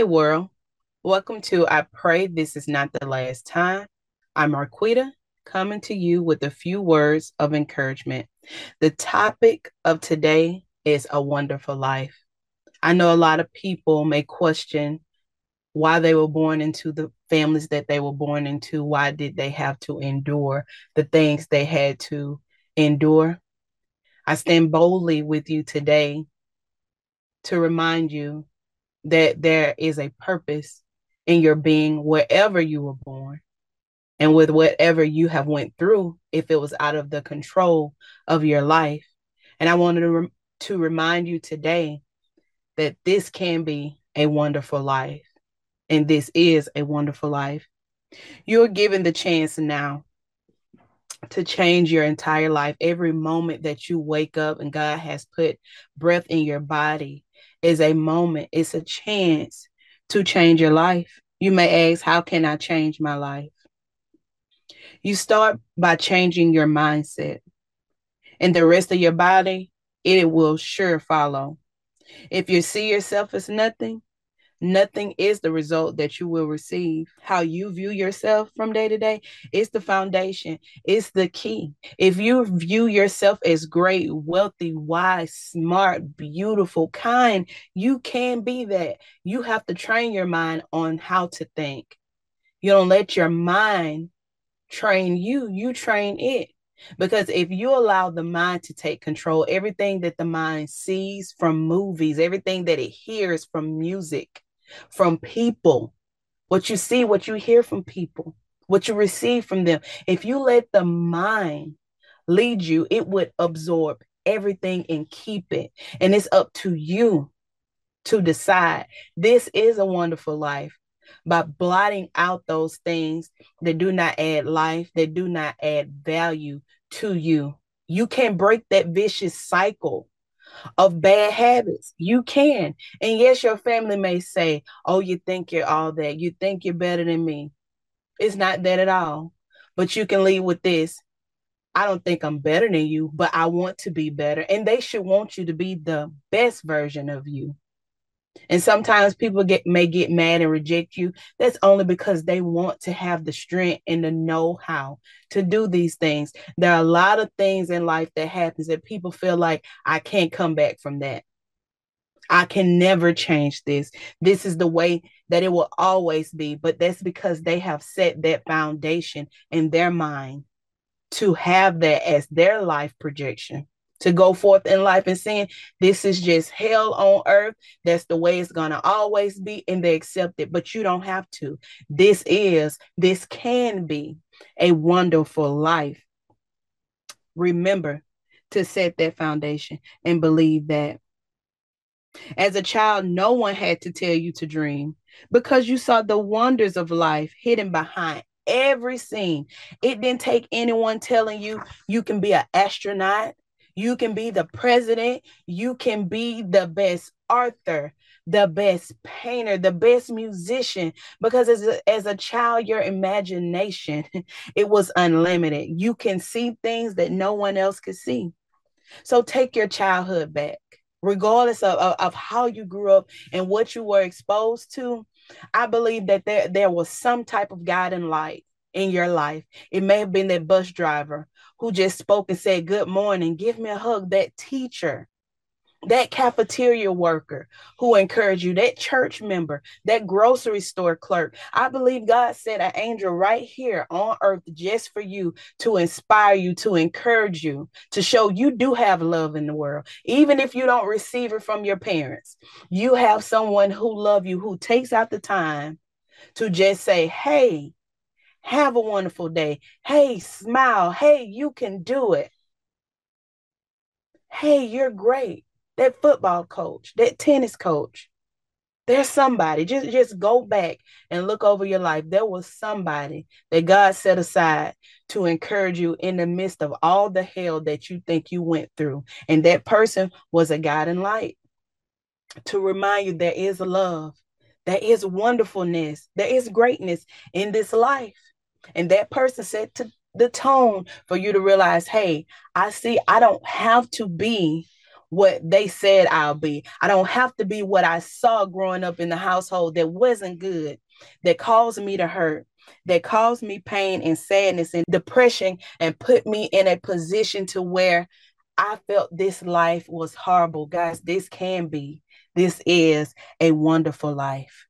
Hey, world. Welcome to I Pray This Is Not the Last Time. I'm Marquetta, coming to you with a few words of encouragement. The topic of today is a wonderful life. I know a lot of people may question why they were born into the families that they were born into. Why did they have to endure the things they had to endure? I stand boldly with you today to remind you that there is a purpose in your being wherever you were born and with whatever you have went through if it was out of the control of your life. And i wanted to, to remind you today that this can be a wonderful life and this is a wonderful life. You're given the chance now to change your entire life. Every moment that you wake up and god has put breath in your body is a moment, it's a chance to change your life. You may ask, How can I change my life? You start by changing your mindset, and the rest of your body, it will sure follow. If you see yourself as nothing, Nothing is the result that you will receive. How you view yourself from day to day is the foundation, it's the key. If you view yourself as great, wealthy, wise, smart, beautiful, kind, you can be that. You have to train your mind on how to think. You don't let your mind train you, you train it. Because if you allow the mind to take control, everything that the mind sees from movies, everything that it hears from music, from people, what you see, what you hear from people, what you receive from them. If you let the mind lead you, it would absorb everything and keep it. And it's up to you to decide. This is a wonderful life by blotting out those things that do not add life, that do not add value to you. You can break that vicious cycle of bad habits. You can. And yes, your family may say, Oh, you think you're all that. You think you're better than me. It's not that at all. But you can lead with this. I don't think I'm better than you, but I want to be better. And they should want you to be the best version of you. And sometimes people get may get mad and reject you. That's only because they want to have the strength and the know-how to do these things. There are a lot of things in life that happens that people feel like I can't come back from that. I can never change this. This is the way that it will always be. But that's because they have set that foundation in their mind to have that as their life projection to go forth in life and saying this is just hell on earth. That's the way it's going to always be. And they accept it, but you don't have to. This is, this can be a wonderful life. Remember to set that foundation and believe that. As a child, no one had to tell you to dream because you saw the wonders of life hidden behind every scene. It didn't take anyone telling you you can be an astronaut, you can be the president. You can be the best author, the best painter, the best musician. Because as a, as a child, your imagination, it was unlimited. You can see things that no one else could see. So take your childhood back, regardless of, of, of how you grew up and what you were exposed to. I believe that there, there was some type of guiding light in your life. It may have been that bus driver who just spoke and said, Good morning, give me a hug. That teacher, that cafeteria worker who encouraged you, that church member, that grocery store clerk. I believe God sent an angel right here on earth just for you to inspire you, to encourage you, to show you do have love in the world. Even if you don't receive it from your parents, you have someone who love you, who takes out the time to just say, Hey, have a wonderful day. Hey, smile. Hey, you can do it. Hey, you're great. That football coach, that tennis coach. There's somebody. Just just go back and look over your life. There was somebody that God set aside to encourage you in the midst of all the hell that you think you went through. And that person was a guiding light to remind you there is love, there is wonderfulness, there is greatness in this life. And that person set to the tone for you to realize, hey, I see I don't have to be what they said I'll be. I don't have to be what I saw growing up in the household that wasn't good, that caused me to hurt, that caused me pain and sadness and depression and put me in a position to where I felt this life was horrible. Guys, this can be, this is a wonderful life.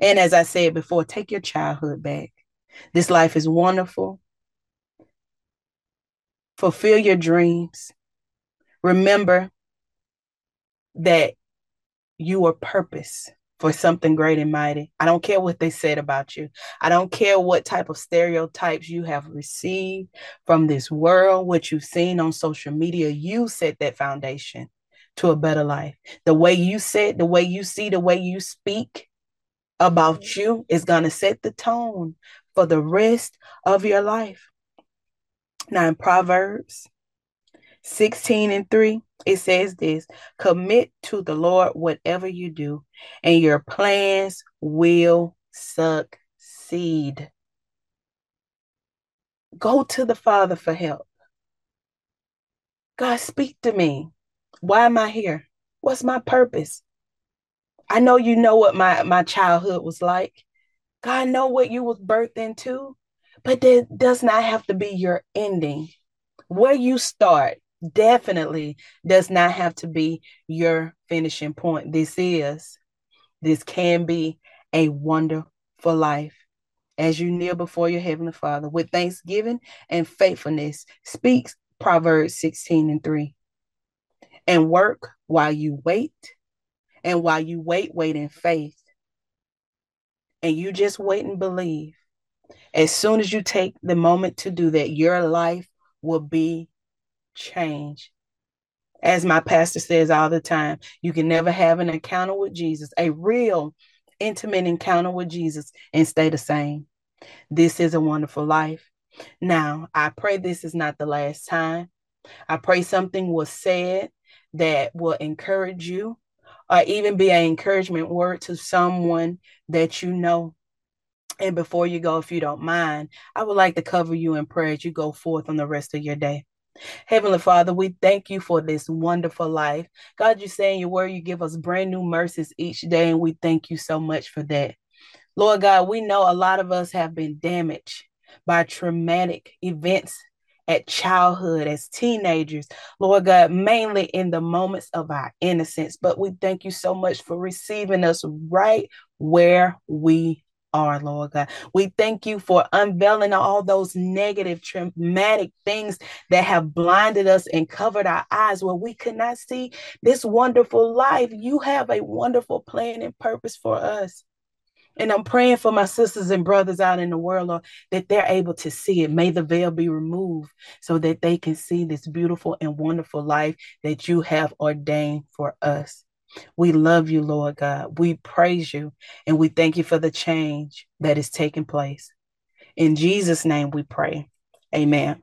And as I said before, take your childhood back. This life is wonderful. Fulfill your dreams. Remember that you are purpose for something great and mighty. I don't care what they said about you. I don't care what type of stereotypes you have received from this world, what you've seen on social media. You set that foundation to a better life. The way you set, the way you see, the way you speak about mm-hmm. you is going to set the tone for the rest of your life. Now, in Proverbs 16 and 3, it says this commit to the Lord whatever you do, and your plans will succeed. Go to the Father for help. God, speak to me. Why am I here? What's my purpose? I know you know what my, my childhood was like. God know what you was birthed into, but that does not have to be your ending. Where you start definitely does not have to be your finishing point. This is, this can be a wonderful life. As you kneel before your Heavenly Father with thanksgiving and faithfulness, speaks Proverbs 16 and 3. And work while you wait. And while you wait, wait in faith. And you just wait and believe. As soon as you take the moment to do that, your life will be changed. As my pastor says all the time, you can never have an encounter with Jesus, a real intimate encounter with Jesus, and stay the same. This is a wonderful life. Now, I pray this is not the last time. I pray something was said that will encourage you or even be an encouragement word to someone that you know. And before you go, if you don't mind, I would like to cover you in prayer as you go forth on the rest of your day. Heavenly Father, we thank you for this wonderful life. God, you say in your word, you give us brand new mercies each day, and we thank you so much for that. Lord God, we know a lot of us have been damaged by traumatic events at childhood, as teenagers, Lord God, mainly in the moments of our innocence. But we thank you so much for receiving us right where we are, Lord God. We thank you for unveiling all those negative, traumatic things that have blinded us and covered our eyes where we could not see this wonderful life. You have a wonderful plan and purpose for us. And I'm praying for my sisters and brothers out in the world, Lord, that they're able to see it. May the veil be removed so that they can see this beautiful and wonderful life that you have ordained for us. We love you, Lord God. We praise you and we thank you for the change that is taking place. In Jesus' name we pray. Amen.